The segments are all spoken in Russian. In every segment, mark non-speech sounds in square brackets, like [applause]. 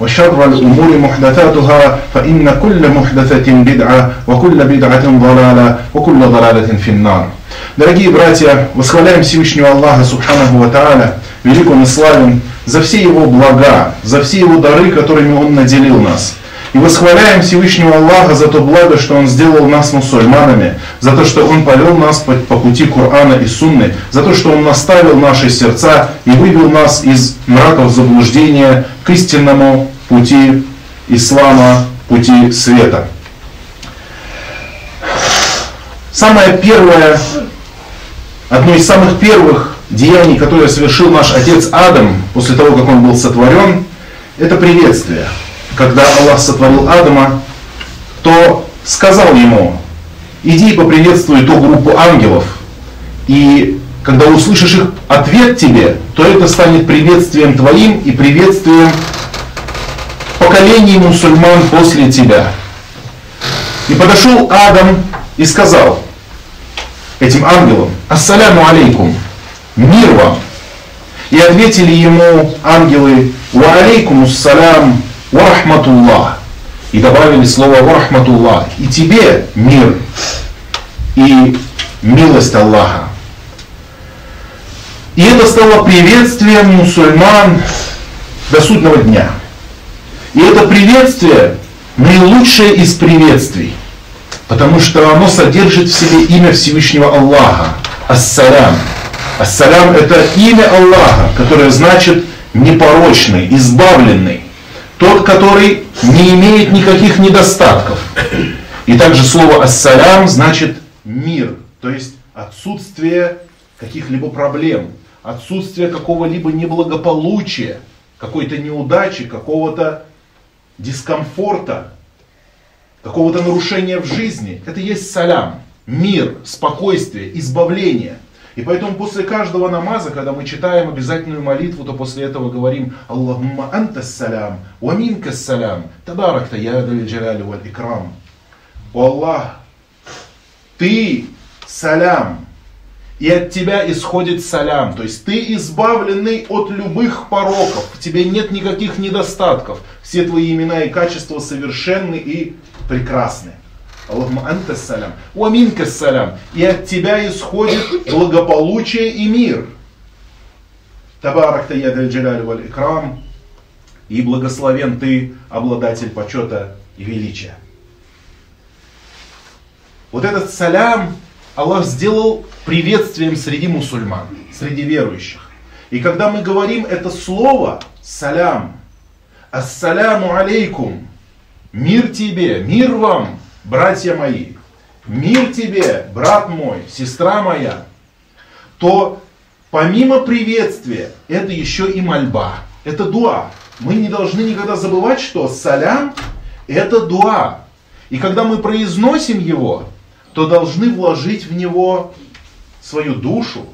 وشر الأمور محدثاتها فإن كل محدثة بدعة وكل بدعة ضلالة وكل ضلالة في النار Дорогие братья, восхваляем Всевышнего Аллаха Субханаху Ва Тааля, велик Он и славен, за все Его блага, за все Его дары, которыми Он наделил нас. И восхваляем Всевышнего Аллаха за то благо, что Он сделал нас мусульманами, за то, что Он повел нас по, по пути Корана и Сунны, за то, что Он наставил наши сердца и вывел нас из мраков заблуждения к истинному пути ислама, пути света. Самое первое, одно из самых первых деяний, которое совершил наш отец Адам после того, как он был сотворен, это приветствие. Когда Аллах сотворил Адама, то сказал ему, иди и поприветствуй ту группу ангелов. И когда услышишь их ответ тебе, то это станет приветствием твоим и приветствием поколений мусульман после тебя. И подошел Адам и сказал этим ангелам, ассаляму алейкум, мир вам. И ответили ему ангелы, ва алейкум ассалям, ва рахматуллах. И добавили слово ва рахматуллах. И тебе мир и милость Аллаха. И это стало приветствием мусульман до судного дня. И это приветствие наилучшее из приветствий, потому что оно содержит в себе имя Всевышнего Аллаха, Ассалям. Ассалям это имя Аллаха, которое значит непорочный, избавленный, тот, который не имеет никаких недостатков. И также слово Ассалям значит мир, то есть отсутствие каких-либо проблем, отсутствие какого-либо неблагополучия, какой-то неудачи, какого-то дискомфорта, какого-то нарушения в жизни. Это есть салям, мир, спокойствие, избавление. И поэтому после каждого намаза, когда мы читаем обязательную молитву, то после этого говорим Аллахумма анта салям, ва минка салям, табаракта я джаляли валь икрам. О Аллах, ты салям, и от тебя исходит салям. То есть ты избавленный от любых пороков. В тебе нет никаких недостатков. Все твои имена и качества совершенны и прекрасны. Аллахма анта салям. Уаминка салям. И от тебя исходит благополучие и мир. Табарак таядаль джаляль валь икрам. И благословен ты, обладатель почета и величия. Вот этот салям Аллах сделал приветствием среди мусульман, среди верующих. И когда мы говорим это слово салям, ассаляму алейкум, мир тебе, мир вам, братья мои, мир тебе, брат мой, сестра моя, то помимо приветствия, это еще и мольба, это дуа. Мы не должны никогда забывать, что салям это дуа. И когда мы произносим его, то должны вложить в него свою душу,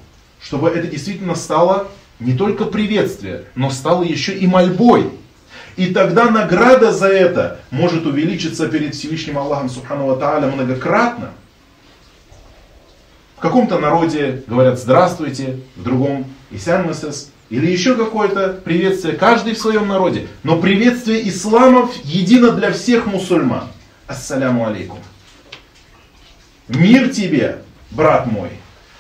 чтобы это действительно стало не только приветствие, но стало еще и мольбой. И тогда награда за это может увеличиться перед Всевышним Аллахом Субхану Тааля многократно. В каком-то народе говорят «здравствуйте», в другом «исян масас», или еще какое-то приветствие, каждый в своем народе. Но приветствие исламов едино для всех мусульман. Ассаляму алейкум. Мир тебе, брат мой.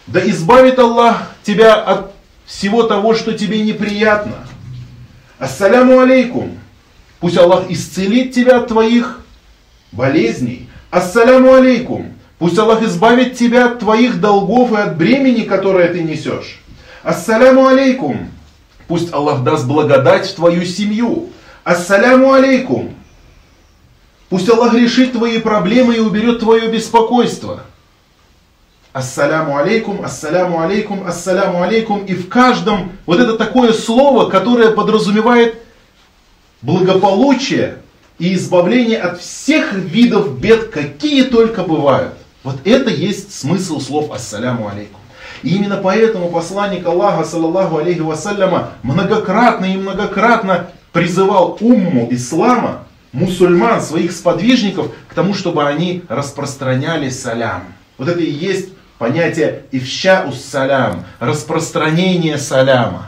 Да избавит Аллах тебя от всего того, что тебе неприятно. Ассаляму алейкум. Пусть Аллах исцелит тебя от твоих болезней. Ассаляму алейкум. Пусть Аллах избавит тебя от твоих долгов и от бремени, которое ты несешь. Ассаляму алейкум. Пусть Аллах даст благодать в твою семью. Ассаляму алейкум. Пусть Аллах решит твои проблемы и уберет твое беспокойство. Ассаляму алейкум, ассаляму алейкум, ассаляму алейкум. И в каждом вот это такое слово, которое подразумевает благополучие и избавление от всех видов бед, какие только бывают. Вот это есть смысл слов ассаляму алейкум. И именно поэтому посланник Аллаха, саллаллаху алейхи вассаляма, многократно и многократно призывал умму ислама, мусульман, своих сподвижников, к тому, чтобы они распространяли салям. Вот это и есть понятие ивща ус салям, распространение саляма.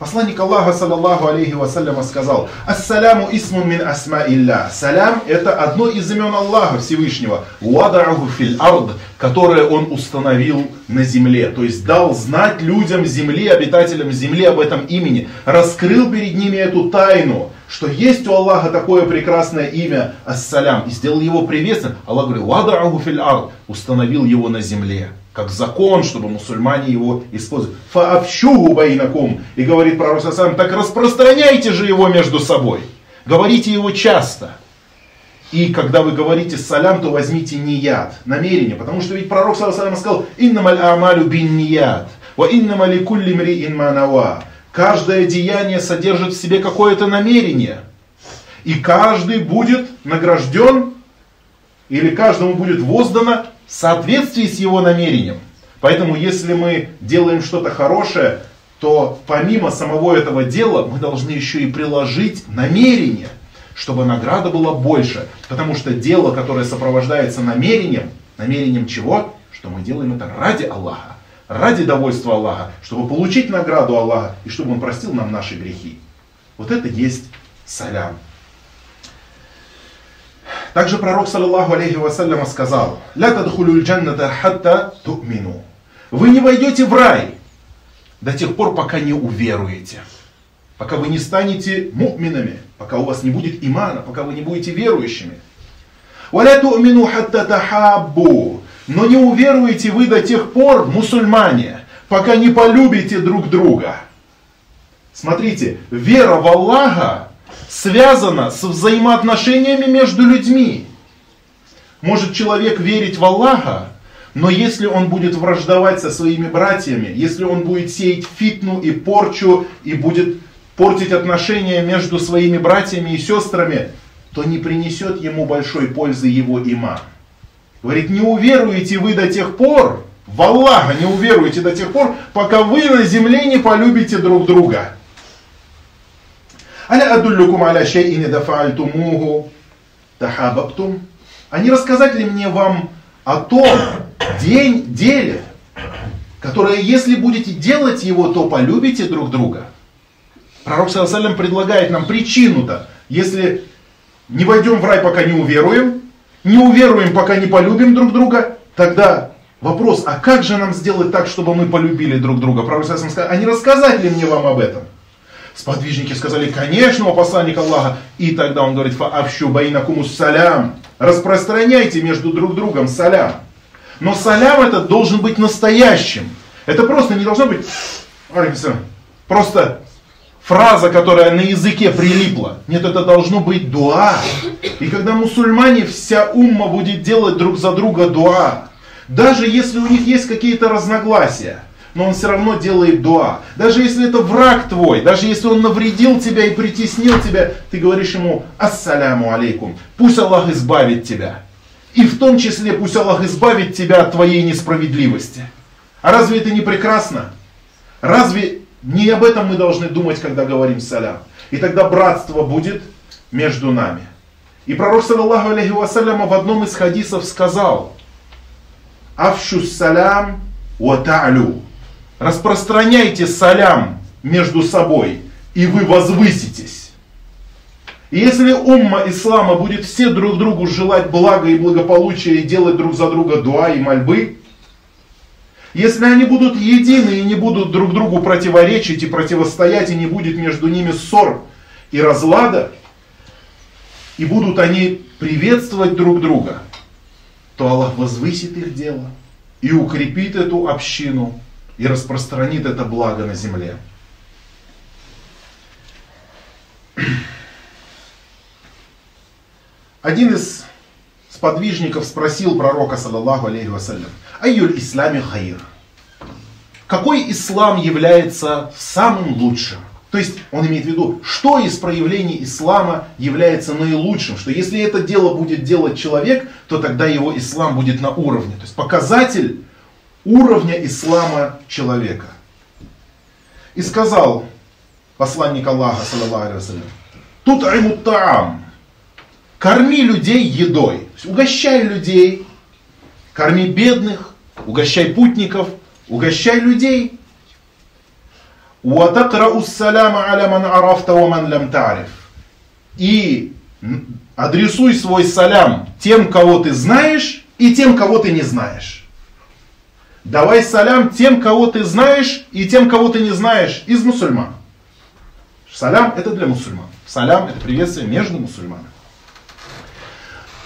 Посланник Аллаха, саллаллаху алейхи вассаляма, сказал, «Ассаляму исмун мин асма илля». Салям – это одно из имен Аллаха Всевышнего. «Уадараху фил ард», которое он установил на земле. То есть дал знать людям земли, обитателям земли об этом имени. Раскрыл перед ними эту тайну, что есть у Аллаха такое прекрасное имя Ассалям. И сделал его приветственным. Аллах говорит, «Уадараху фил ард», установил его на земле как закон, чтобы мусульмане его использовали. Фаавщугу байнакум. И говорит пророк Сасам, так распространяйте же его между собой. Говорите его часто. И когда вы говорите салям, то возьмите нияд, намерение. Потому что ведь пророк Сасам сказал, иннамаль амалю бин нияд, ва иннамали кулли мри инманава. Каждое деяние содержит в себе какое-то намерение. И каждый будет награжден, или каждому будет воздано в соответствии с его намерением. Поэтому, если мы делаем что-то хорошее, то помимо самого этого дела мы должны еще и приложить намерение, чтобы награда была больше. Потому что дело, которое сопровождается намерением, намерением чего? Что мы делаем это ради Аллаха, ради довольства Аллаха, чтобы получить награду Аллаха и чтобы Он простил нам наши грехи. Вот это есть салям. Также пророк, саллаллаху алейхи вассаляма, сказал, «Ля тадхулюль джанната хатта ту'мину». Вы не войдете в рай до тех пор, пока не уверуете. Пока вы не станете муминами, пока у вас не будет имана, пока вы не будете верующими. «Валя ту'мину хатта тахаббу». Но не уверуете вы до тех пор, мусульмане, пока не полюбите друг друга. Смотрите, вера в Аллаха связано с взаимоотношениями между людьми. Может человек верить в Аллаха, но если он будет враждовать со своими братьями, если он будет сеять фитну и порчу и будет портить отношения между своими братьями и сестрами, то не принесет ему большой пользы его иман. Говорит, не уверуете вы до тех пор, в Аллаха не уверуете до тех пор, пока вы на земле не полюбите друг друга. Аля адуллюкум аля шейин дафаальтумуху тахабаптум. А не рассказать ли мне вам о том день, деле, которое, если будете делать его, то полюбите друг друга? Пророк Саласалям предлагает нам причину-то. Если не войдем в рай, пока не уверуем, не уверуем, пока не полюбим друг друга, тогда вопрос, а как же нам сделать так, чтобы мы полюбили друг друга? Пророк сказал, а не рассказать ли мне вам об этом? Сподвижники сказали, конечно, о посланник Аллаха. И тогда он говорит, фаавщу байнакумус салям. Распространяйте между друг другом салям. Но салям этот должен быть настоящим. Это просто не должно быть просто фраза, которая на языке прилипла. Нет, это должно быть дуа. И когда мусульмане, вся умма будет делать друг за друга дуа, даже если у них есть какие-то разногласия, но он все равно делает дуа. Даже если это враг твой, даже если он навредил тебя и притеснил тебя, ты говоришь ему «Ассаляму алейкум», пусть Аллах избавит тебя. И в том числе пусть Аллах избавит тебя от твоей несправедливости. А разве это не прекрасно? Разве не об этом мы должны думать, когда говорим салям? И тогда братство будет между нами. И пророк, саллаллаху алейхи вассаляма, в одном из хадисов сказал, «Афшу салям ва та'лю». Распространяйте салям между собой, и вы возвыситесь. И если умма ислама будет все друг другу желать блага и благополучия и делать друг за друга дуа и мольбы, Если они будут едины и не будут друг другу противоречить и противостоять, и не будет между ними ссор и разлада, и будут они приветствовать друг друга, то Аллах возвысит их дело и укрепит эту общину и распространит это благо на земле. Один из сподвижников спросил пророка, саллаллаху алейхи вассалям, «Айюль исламе хайр?» Какой ислам является самым лучшим? То есть он имеет в виду, что из проявлений ислама является наилучшим, что если это дело будет делать человек, то тогда его ислам будет на уровне. То есть показатель уровня ислама человека. И сказал посланник Аллаха, саллаху тут таам, корми людей едой, угощай людей, корми бедных, угощай путников, угощай людей. И адресуй свой салям тем, кого ты знаешь, и тем, кого ты не знаешь. Давай салям тем, кого ты знаешь, и тем, кого ты не знаешь, из мусульман. Салям это для мусульман. Салям это приветствие между мусульманами.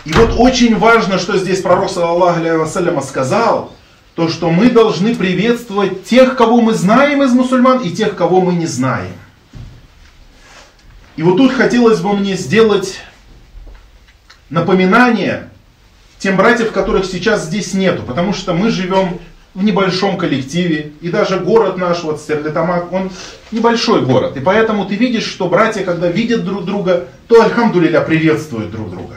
И вот очень важно, что здесь пророк, саллаху алейхи сказал – то, что мы должны приветствовать тех, кого мы знаем из мусульман, и тех, кого мы не знаем. И вот тут хотелось бы мне сделать напоминание тем братьев, которых сейчас здесь нету, потому что мы живем в небольшом коллективе, и даже город наш, вот Стерлитамак, он небольшой город. И поэтому ты видишь, что братья, когда видят друг друга, то, альхамдулиля, приветствуют друг друга.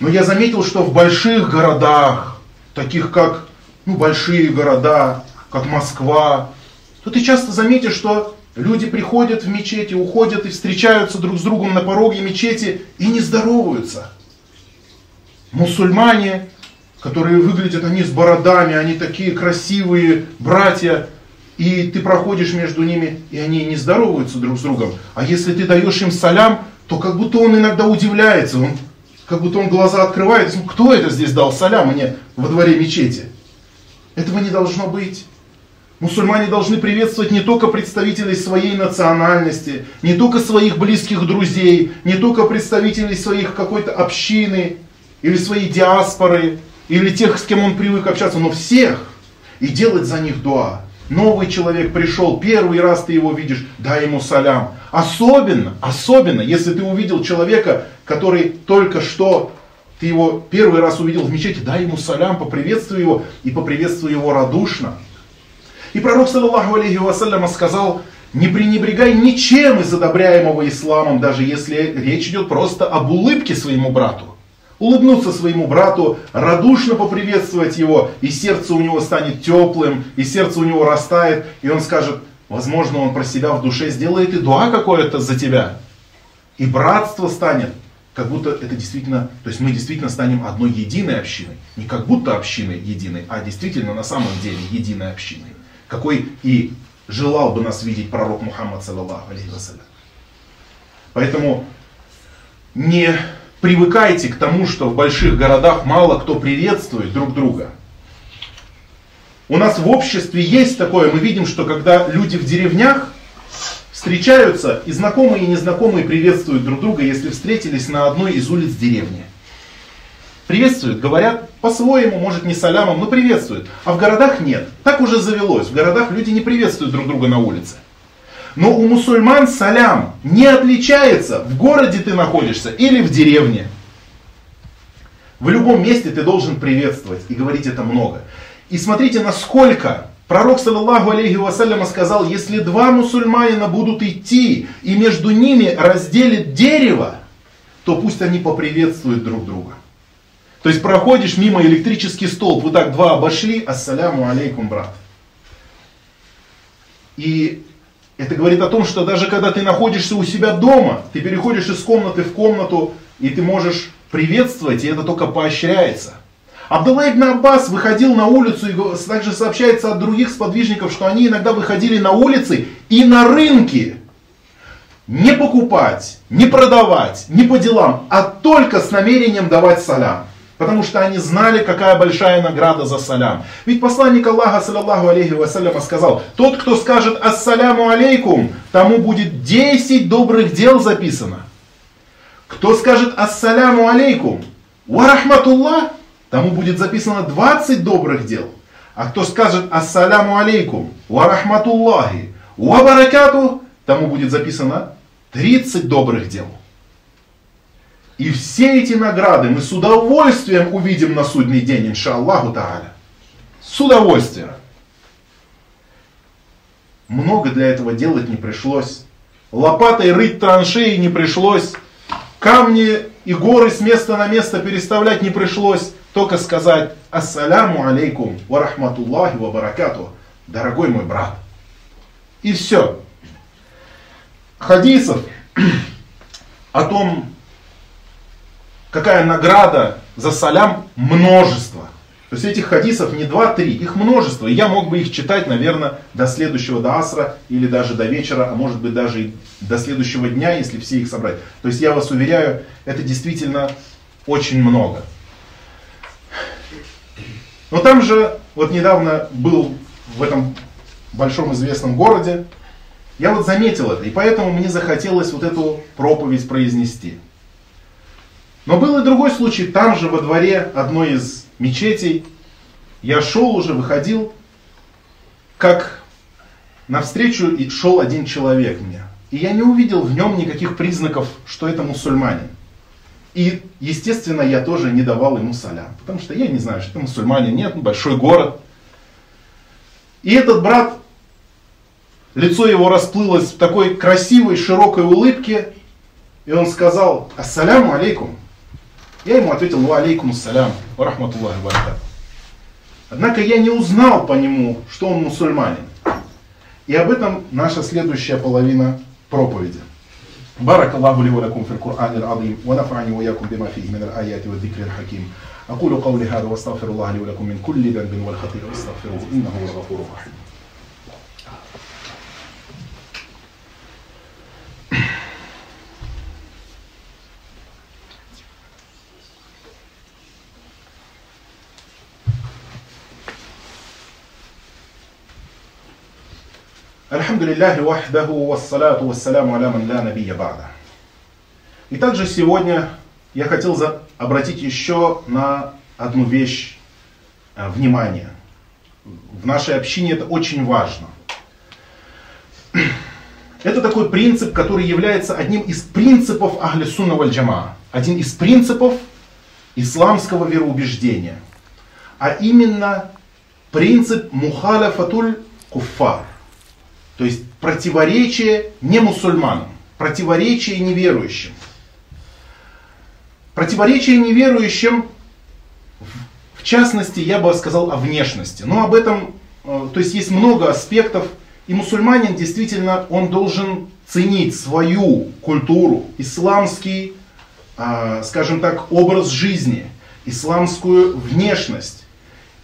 Но я заметил, что в больших городах, таких как ну, большие города, как Москва, то ты часто заметишь, что люди приходят в мечети, уходят и встречаются друг с другом на пороге мечети и не здороваются. Мусульмане, которые выглядят, они с бородами, они такие красивые братья, и ты проходишь между ними, и они не здороваются друг с другом. А если ты даешь им салям, то как будто он иногда удивляется, он как будто он глаза открывает, кто это здесь дал салям мне во дворе мечети? Этого не должно быть. Мусульмане должны приветствовать не только представителей своей национальности, не только своих близких друзей, не только представителей своих какой-то общины или своей диаспоры, или тех, с кем он привык общаться, но всех. И делать за них дуа. Новый человек пришел, первый раз ты его видишь, дай ему салям. Особенно, особенно, если ты увидел человека, который только что, ты его первый раз увидел в мечети, дай ему салям, поприветствуй его и поприветствуй его радушно. И пророк, саллаллаху алейхи вассаляма, сказал, не пренебрегай ничем из одобряемого исламом, даже если речь идет просто об улыбке своему брату улыбнуться своему брату, радушно поприветствовать его, и сердце у него станет теплым, и сердце у него растает, и он скажет, возможно, он про себя в душе сделает и дуа какое-то за тебя. И братство станет, как будто это действительно, то есть мы действительно станем одной единой общиной. Не как будто общиной единой, а действительно на самом деле единой общиной. Какой и желал бы нас видеть пророк Мухаммад, саллаллаху алейхи. Поэтому не привыкайте к тому, что в больших городах мало кто приветствует друг друга. У нас в обществе есть такое, мы видим, что когда люди в деревнях встречаются, и знакомые и незнакомые приветствуют друг друга, если встретились на одной из улиц деревни. Приветствуют, говорят по-своему, может не салямом, но приветствуют. А в городах нет. Так уже завелось. В городах люди не приветствуют друг друга на улице. Но у мусульман салям не отличается, в городе ты находишься или в деревне. В любом месте ты должен приветствовать и говорить это много. И смотрите, насколько пророк, саллаллаху алейхи вассаляма, сказал, если два мусульманина будут идти и между ними разделит дерево, то пусть они поприветствуют друг друга. То есть проходишь мимо электрический столб, вот так два обошли, ассаляму алейкум, брат. И это говорит о том, что даже когда ты находишься у себя дома, ты переходишь из комнаты в комнату, и ты можешь приветствовать, и это только поощряется. Абдулла ибн Аббас выходил на улицу, и также сообщается от других сподвижников, что они иногда выходили на улицы и на рынки. Не покупать, не продавать, не по делам, а только с намерением давать салям. Потому что они знали, какая большая награда за салям. Ведь посланник Аллаха, саллаллаху алейхи вассаляма, сказал, тот, кто скажет ассаляму алейкум, тому будет 10 добрых дел записано. Кто скажет ассаляму алейкум, ва рахматуллах, тому будет записано 20 добрых дел. А кто скажет ассаляму алейкум, ва рахматуллахи, ва баракату, тому будет записано 30 добрых дел. И все эти награды мы с удовольствием увидим на судный день, иншаллаху тааля. С удовольствием. Много для этого делать не пришлось. Лопатой рыть траншеи не пришлось. Камни и горы с места на место переставлять не пришлось. Только сказать «Ассаляму алейкум ва рахматуллахи ва баракату». Дорогой мой брат. И все. Хадисов [clears throat] о том, какая награда за салям, множество. То есть этих хадисов не два-три, их множество. И я мог бы их читать, наверное, до следующего, до асра, или даже до вечера, а может быть даже и до следующего дня, если все их собрать. То есть я вас уверяю, это действительно очень много. Но там же, вот недавно был в этом большом известном городе, я вот заметил это, и поэтому мне захотелось вот эту проповедь произнести. Но был и другой случай, там же во дворе одной из мечетей, я шел уже, выходил, как навстречу шел один человек мне. И я не увидел в нем никаких признаков, что это мусульманин. И, естественно, я тоже не давал ему салям. Потому что я не знаю, что это мусульманин, нет, большой город. И этот брат, лицо его расплылось в такой красивой, широкой улыбке. И он сказал, ассаляму алейкум. Я ему ответил, ва алейкум ассалям, ва рахматуллахи баракат. Однако я не узнал по нему, что он мусульманин. И об этом наша следующая половина проповеди. بارك الله لي ولكم في القرآن العظيم ونفعني وإياكم بما فيه من الآيات والذكر الحكيم أقول قولي هذا واستغفر الله لي ولكم من كل ذنب والخطيئة واستغفروه إنه هو الغفور الرحيم Аль-Хамду лилляхи вахдаху вассаляту вассаляму аля ман ля набия бада. И также сегодня я хотел за... обратить еще на одну вещь э, внимание. В нашей общине это очень важно. [clears throat] Это такой принцип, который является одним из принципов Ахли Сунна. Один из принципов исламского вероубеждения. А именно принцип Мухаля Фатуль Куфар. То есть противоречие не мусульманам, противоречие неверующим. Противоречие неверующим, в частности, я бы сказал о внешности. Но об этом, э, то есть есть много аспектов, и мусульманин действительно, он должен ценить свою культуру, исламский, а, скажем так, образ жизни, исламскую внешность.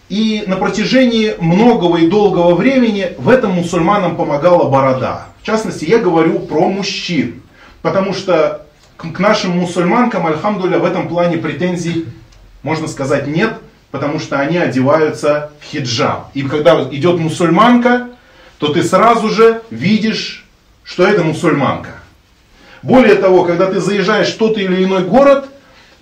И на протяжении многого и долгого времени в этом мусульманам помогала борода. В частности, я говорю про мужчин. Потому что к нашим мусульманкам, альхамдуля, в этом плане претензий, можно сказать, нет, потому что они одеваются в хиджаб. И когда идет мусульманка, то ты сразу же видишь, что это мусульманка. Более того, когда ты заезжаешь в тот или иной город,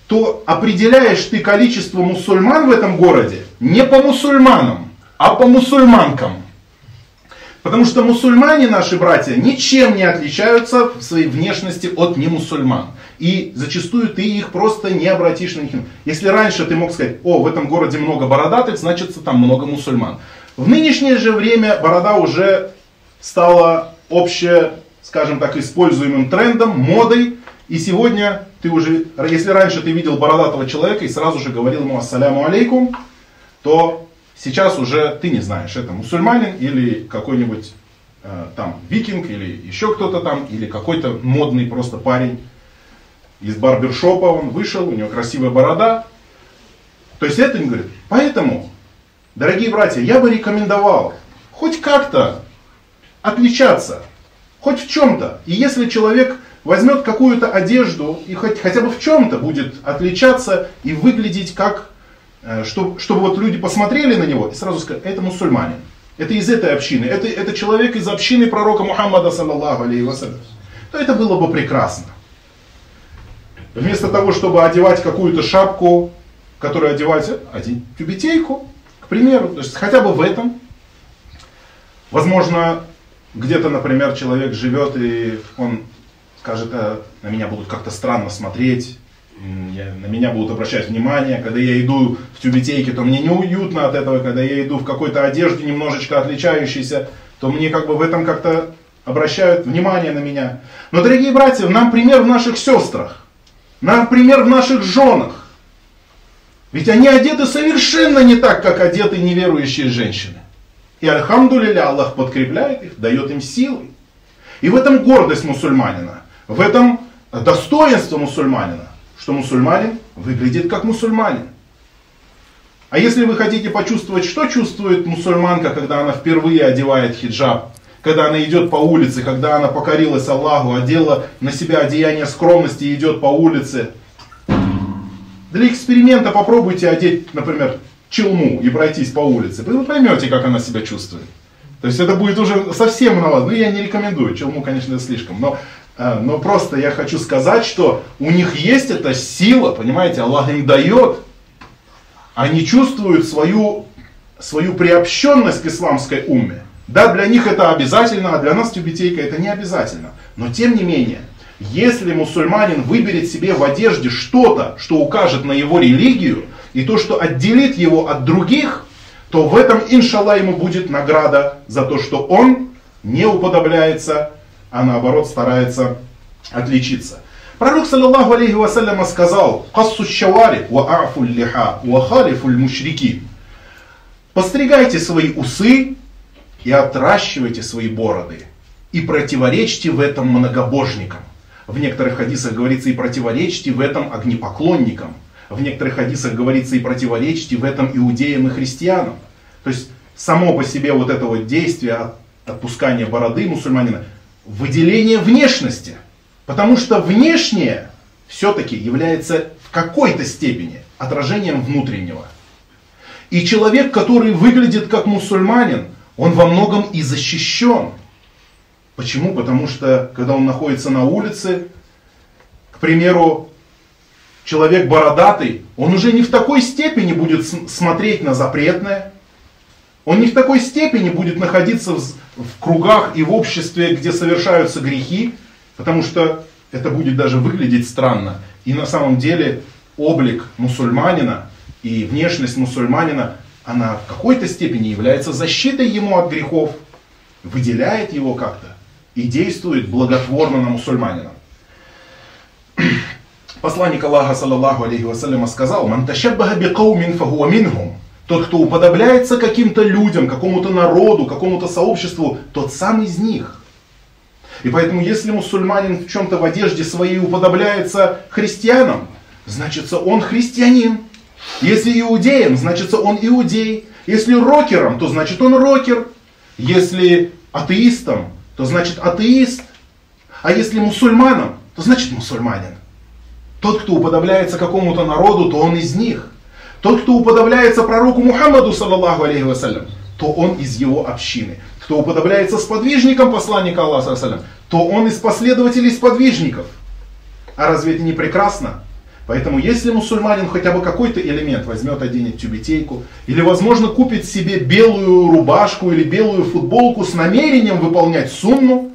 то определяешь ты количество мусульман в этом городе не по мусульманам, а по мусульманкам. Потому что мусульмане, наши братья, ничем не отличаются в своей внешности от немусульман. И зачастую ты их просто не обратишь на них. Если раньше ты мог сказать, о, в этом городе много бородатых, значит там много мусульман. В нынешнее же время борода уже стала обще, скажем так, используемым трендом, модой. И сегодня ты уже, если раньше ты видел бородатого человека и сразу же говорил ему ассаляму алейкум, то сейчас уже ты не знаешь, это мусульманин или какой-нибудь э, там викинг или еще кто-то там, или какой-то модный просто парень из барбершопа, он вышел, у него красивая борода. То есть это не говорит. Поэтому, дорогие братья, я бы рекомендовал хоть как-то отличаться, хоть в чем-то. И если человек возьмет какую-то одежду и хоть, хотя бы в чем-то будет отличаться и выглядеть как, чтобы, чтобы вот люди посмотрели на него и сразу сказали, это мусульманин. Это из этой общины, это, это человек из общины пророка Мухаммада, саллаллаху алейхи то это было бы прекрасно. Вместо того, чтобы одевать какую-то шапку, которую одевать, одень тюбетейку, к примеру, то есть хотя бы в этом. Возможно, где-то, например, человек живет и он скажет, а, на меня будут как-то странно смотреть, на меня будут обращать внимание. Когда я иду в тюбетейке, то мне неуютно от этого. Когда я иду в какой-то одежде немножечко отличающейся, то мне как бы в этом как-то обращают внимание на меня. Но, дорогие братья, нам пример в наших сестрах. Нам пример в наших женах. Ведь они одеты совершенно не так, как одеты неверующие женщины. И Альхамдулиля Аллах подкрепляет их, дает им силы. И в этом гордость мусульманина, в этом достоинство мусульманина что мусульманин выглядит как мусульманин. А если вы хотите почувствовать, что чувствует мусульманка, когда она впервые одевает хиджаб, когда она идет по улице, когда она покорилась Аллаху, одела на себя одеяние скромности и идет по улице. Для эксперимента попробуйте одеть, например, челму и пройтись по улице. Вы поймете, как она себя чувствует. То есть это будет уже совсем на вас. Ну, я не рекомендую. Челму, конечно, слишком. Но но просто я хочу сказать, что у них есть эта сила, понимаете, Аллах им дает. Они чувствуют свою, свою приобщенность к исламской умме. Да, для них это обязательно, а для нас тюбетейка это не обязательно. Но тем не менее, если мусульманин выберет себе в одежде что-то, что укажет на его религию, и то, что отделит его от других, то в этом, иншаллах, ему будет награда за то, что он не уподобляется а наоборот старается отличиться. Пророк, саллаллаху алейхи вассаляма, сказал, «Кассу шавари ва а'фу лиха ва халифу мушрики». Постригайте свои усы и отращивайте свои бороды. И противоречьте в этом многобожникам. В некоторых хадисах говорится и противоречьте в этом огнепоклонникам. В некоторых хадисах говорится и противоречьте в этом иудеям и христианам. То есть само по себе вот это вот действие отпускания бороды мусульманина выделение внешности. Потому что внешнее все-таки является в какой-то степени отражением внутреннего. И человек, который выглядит как мусульманин, он во многом и защищен. Почему? Потому что, когда он находится на улице, к примеру, человек бородатый, он уже не в такой степени будет смотреть на запретное, он не в такой степени будет находиться в, в кругах и в обществе, где совершаются грехи, потому что это будет даже выглядеть странно. И на самом деле облик мусульманина и внешность мусульманина, она в какой-то степени является защитой ему от грехов, выделяет его как-то и действует благотворно на мусульманина. Посланник Аллаха, саллаллаху алейхи вассаляма, сказал, «Ман ташаббаха биқаумин фахуа минхум». Тот, кто уподобляется каким-то людям, какому-то народу, какому-то сообществу, тот сам из них. И поэтому, если мусульманин в чем-то в одежде своей уподобляется христианам, значит, он христианин. Если иудеям, значит, он иудей. Если рокером, то значит он рокер. Если атеистом, то значит атеист. А если мусульманом, то значит мусульманин. Тот, кто уподобляется какому-то народу, то он из них. Тот, кто уподобляется пророку Мухаммаду, саллаллаху алейхи вассалям, то он из его общины. Кто уподобляется сподвижникам посланника Аллаха, саллям, то он из последователей сподвижников. А разве это не прекрасно? Поэтому если мусульманин хотя бы какой-то элемент возьмет, оденет тюбетейку, или возможно купит себе белую рубашку или белую футболку с намерением выполнять сунну,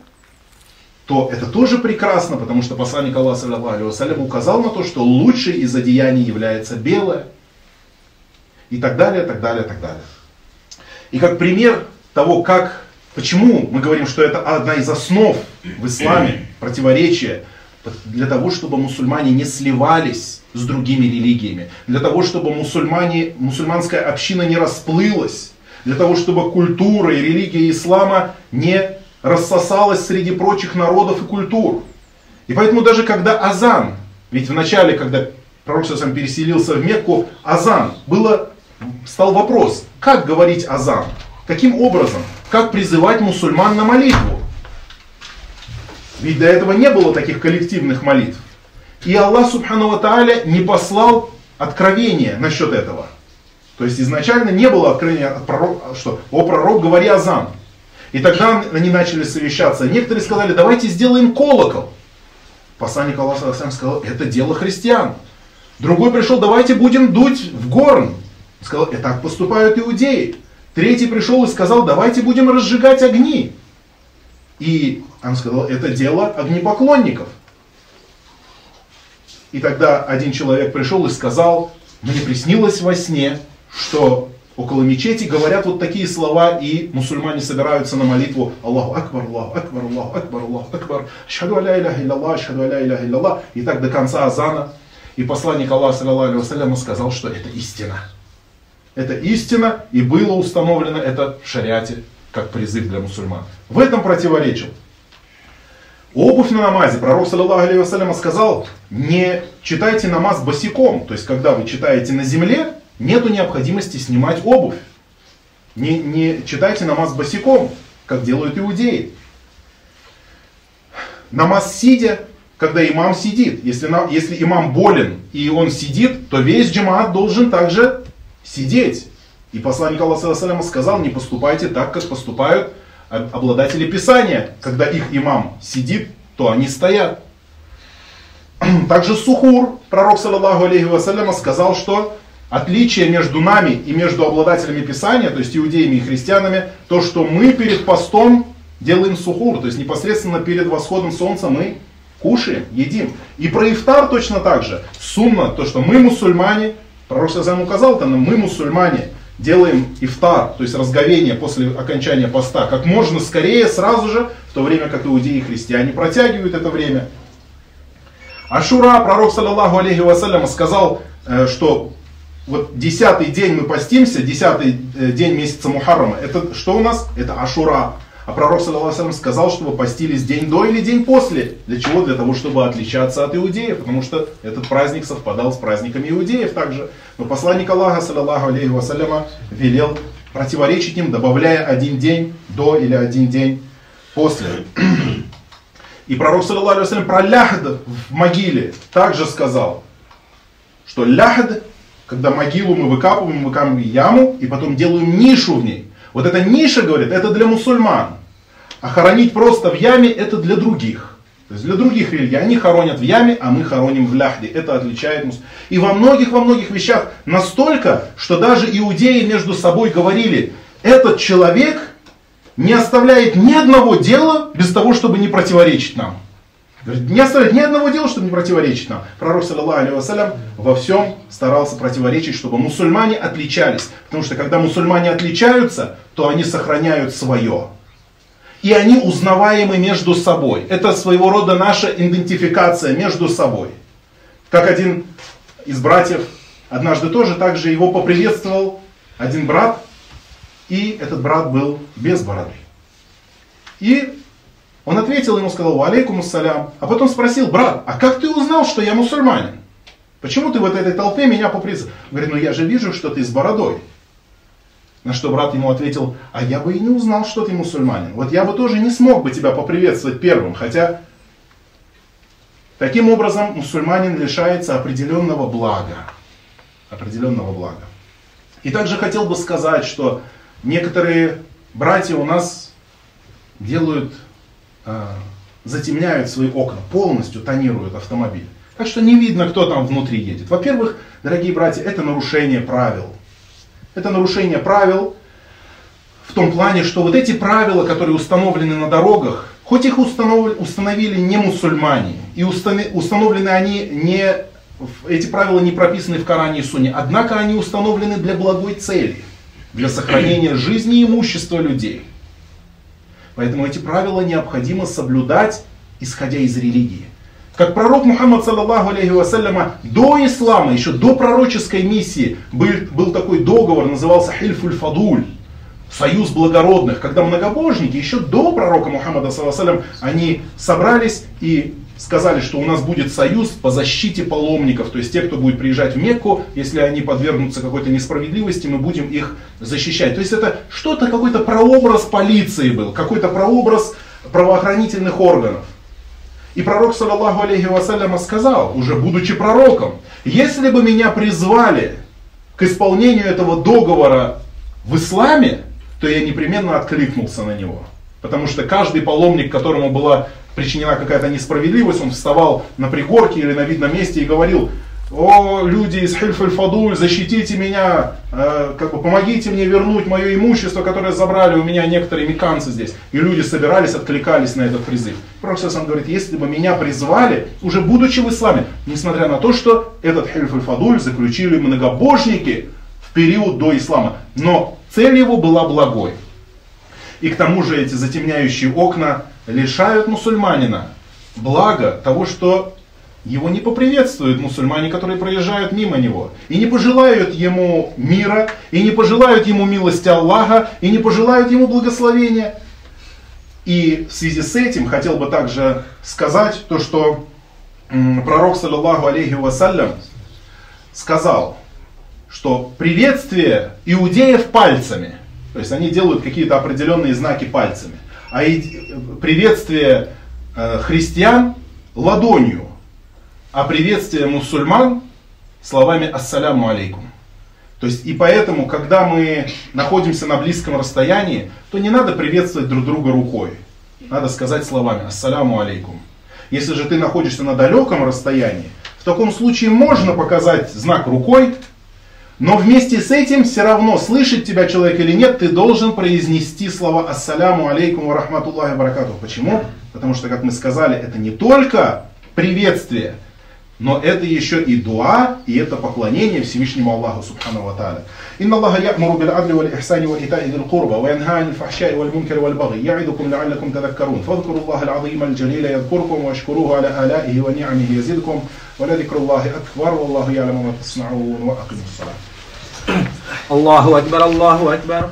то это тоже прекрасно, потому что посланник Аллаха указал на то, что лучшей из одеяний является белое и так далее, так далее, так далее. И как пример того, как, почему мы говорим, что это одна из основ в исламе, противоречия, для того, чтобы мусульмане не сливались с другими религиями, для того, чтобы мусульмане, мусульманская община не расплылась, для того, чтобы культура и религия ислама не рассосалась среди прочих народов и культур. И поэтому даже когда азан, ведь в начале, когда пророк сам переселился в Мекку, азан было стал вопрос, как говорить азан? Каким образом? Как призывать мусульман на молитву? Ведь до этого не было таких коллективных молитв. И Аллах Субхану Тааля не послал откровения насчет этого. То есть изначально не было откровения, от пророка, что «О пророк, говори азан». И тогда они начали совещаться. Некоторые сказали, давайте сделаем колокол. Посланник Аллаха сказал, это дело христиан. Другой пришел, давайте будем дуть в горн. Сказал, и так поступают иудеи. Третий пришел и сказал, давайте будем разжигать огни. И он сказал, это дело огнепоклонников. И тогда один человек пришел и сказал, мне приснилось во сне, что около мечети говорят вот такие слова, и мусульмане собираются на молитву Аллаху Акбар, Аллаху Акбар, Аллаху Акбар, Аллаху Акбар, Ашхаду аля иляха илляллах, Ашхаду аля иляха илляллах, и так до конца азана. И посланник Аллаха, саллиллаху сказал, что это истина. Это истина, и было установлено это в шариате, как призыв для мусульман. В этом противоречил. Обувь на намазе. Пророк, саллиллаху алейhi сказал, не читайте намаз босиком. То есть, когда вы читаете на земле, нету необходимости снимать обувь. Не, не читайте намаз босиком, как делают иудеи. Намаз сидя, когда имам сидит. Если, если имам болен и он сидит, то весь джамаат должен также сидеть. И посланник Аллаха сказал, не поступайте так, как поступают обладатели Писания. Когда их имам сидит, то они стоят. [clears throat] Также Сухур, пророк, саллаллаху алейхи вассаляма, сказал, что отличие между нами и между обладателями Писания, то есть иудеями и христианами, то, что мы перед постом делаем сухур, то есть непосредственно перед восходом солнца мы кушаем, едим. И про ифтар точно так же. Сунна, то, что мы мусульмане, пророк Сазам указал, там, мы мусульмане, делаем ифтар, то есть разговение после окончания поста, как можно скорее, сразу же, в то время как иудеи и христиане протягивают это время. Ашура, пророк, саллаллаху алейхи вассалям, сказал, э, что вот десятый день мы постимся, десятый э, день месяца Мухаррама, это что у нас? Это Ашура. А пророк, саллаху сказал, чтобы постились день до или день после. Для чего? Для того, чтобы отличаться от иудеев, потому что этот праздник совпадал с праздниками иудеев также. Но посланник Аллаха, саллаху алейхи вассаляма, велел противоречить им, добавляя один день до или один день после. И пророк, саллаху алейхи про ляхд в могиле также сказал, что ляхд когда могилу мы выкапываем, выкапываем яму и потом делаем нишу в ней. Вот эта ниша, говорит, это для мусульман. А хоронить просто в яме это для других. То есть для других религий. Они хоронят в яме, а мы хороним в ляхде. Это отличает мус. И во многих, во многих вещах настолько, что даже иудеи между собой говорили, этот человек не оставляет ни одного дела без того, чтобы не противоречить нам. Говорит, не оставляет ни одного дела, чтобы не противоречить нам. Пророк, саллаху алейhi во всем старался противоречить, чтобы мусульмане отличались. Потому что когда мусульмане отличаются, то они сохраняют свое. И они узнаваемы между собой. Это своего рода наша идентификация между собой. Как один из братьев однажды тоже также его поприветствовал один брат, и этот брат был без бороды. И он ответил ему, сказал, алейкум ассалям. А потом спросил, брат, а как ты узнал, что я мусульманин? Почему ты в этой толпе меня поприветствовал? Говорит, ну я же вижу, что ты с бородой. На что брат ему ответил, а я бы и не узнал, что ты мусульманин. Вот я бы тоже не смог бы тебя поприветствовать первым, хотя таким образом мусульманин лишается определенного блага. Определенного блага. И также хотел бы сказать, что некоторые братья у нас делают Э, затемняют свои окна, полностью тонируют автомобиль. Так что не видно, кто там внутри едет. Во-первых, дорогие братья, это нарушение правил. Это нарушение правил в том плане, что вот эти правила, которые установлены на дорогах, хоть их установили не мусульмане, и установлены они не, эти правила не прописаны в Коране и Суне, однако они установлены для благой цели, для сохранения [clears throat] жизни и имущества людей. Поэтому эти правила необходимо соблюдать, исходя из религии. Как пророк Мухаммад, саллаллаху алейхи вассаляма, до ислама, еще до пророческой миссии, был, был такой договор, назывался Хильфуль Фадуль, союз благородных, когда многобожники, еще до пророка Мухаммада, саллаллаху они собрались и сказали, что у нас будет союз по защите паломников, то есть те, кто будет приезжать в Мекку, если они подвергнутся какой-то несправедливости, мы будем их защищать. То есть это что-то, какой-то прообраз полиции был, какой-то прообраз правоохранительных органов. И пророк, саллаллаху алейхи вассаляма, сказал, уже будучи пророком, если бы меня призвали к исполнению этого договора в исламе, то я непременно откликнулся на него. Потому что каждый паломник, которому была причинена какая-то несправедливость, он вставал на пригорке или на видном месте и говорил, о, люди из Хильф-Фадуль, защитите меня, э, как бы помогите мне вернуть мое имущество, которое забрали у меня некоторые меканцы здесь. И люди собирались, откликались на этот призыв. Пророк сам говорит, если бы меня призвали, уже будучи в исламе, несмотря на то, что этот Хильф-Фадуль заключили многобожники в период до ислама, но цель его была благой. И к тому же эти затемняющие окна лишают мусульманина блага того, что его не поприветствуют мусульмане, которые проезжают мимо него. И не пожелают ему мира, и не пожелают ему милости Аллаха, и не пожелают ему благословения. И в связи с этим хотел бы также сказать то, что пророк, саллиллаху алейхи вассалям, сказал, что приветствие иудеев пальцами, то есть они делают какие-то определенные знаки пальцами, а приветствие э, христиан ладонью, а приветствие мусульман словами «Ассаляму алейкум». То есть и поэтому, когда мы находимся на близком расстоянии, то не надо приветствовать друг друга рукой. Надо сказать словами «Ассаляму алейкум». Если же ты находишься на далеком расстоянии, в таком случае можно показать знак рукой, но вместе с этим все равно, слышит тебя человек или нет, ты должен произнести слова «Ассаляму алейкум рахматуллахи баракату». Почему? Потому что, как мы сказали, это не только приветствие – но это еще и дуа, и это поклонение Всевышнему Аллаху Субхану Ва Тааля. إن الله يأمر بالعدل والإحسان وإيتاء ذي القربى وينهى عن الفحشاء والمنكر والبغي يعظكم لعلكم تذكرون فاذكروا الله العظيم الجليل يذكركم واشكروه على آلائه ونعمه يزدكم ولذكر الله أكبر والله يعلم ما تصنعون وأقيموا الصلاة الله أكبر الله أكبر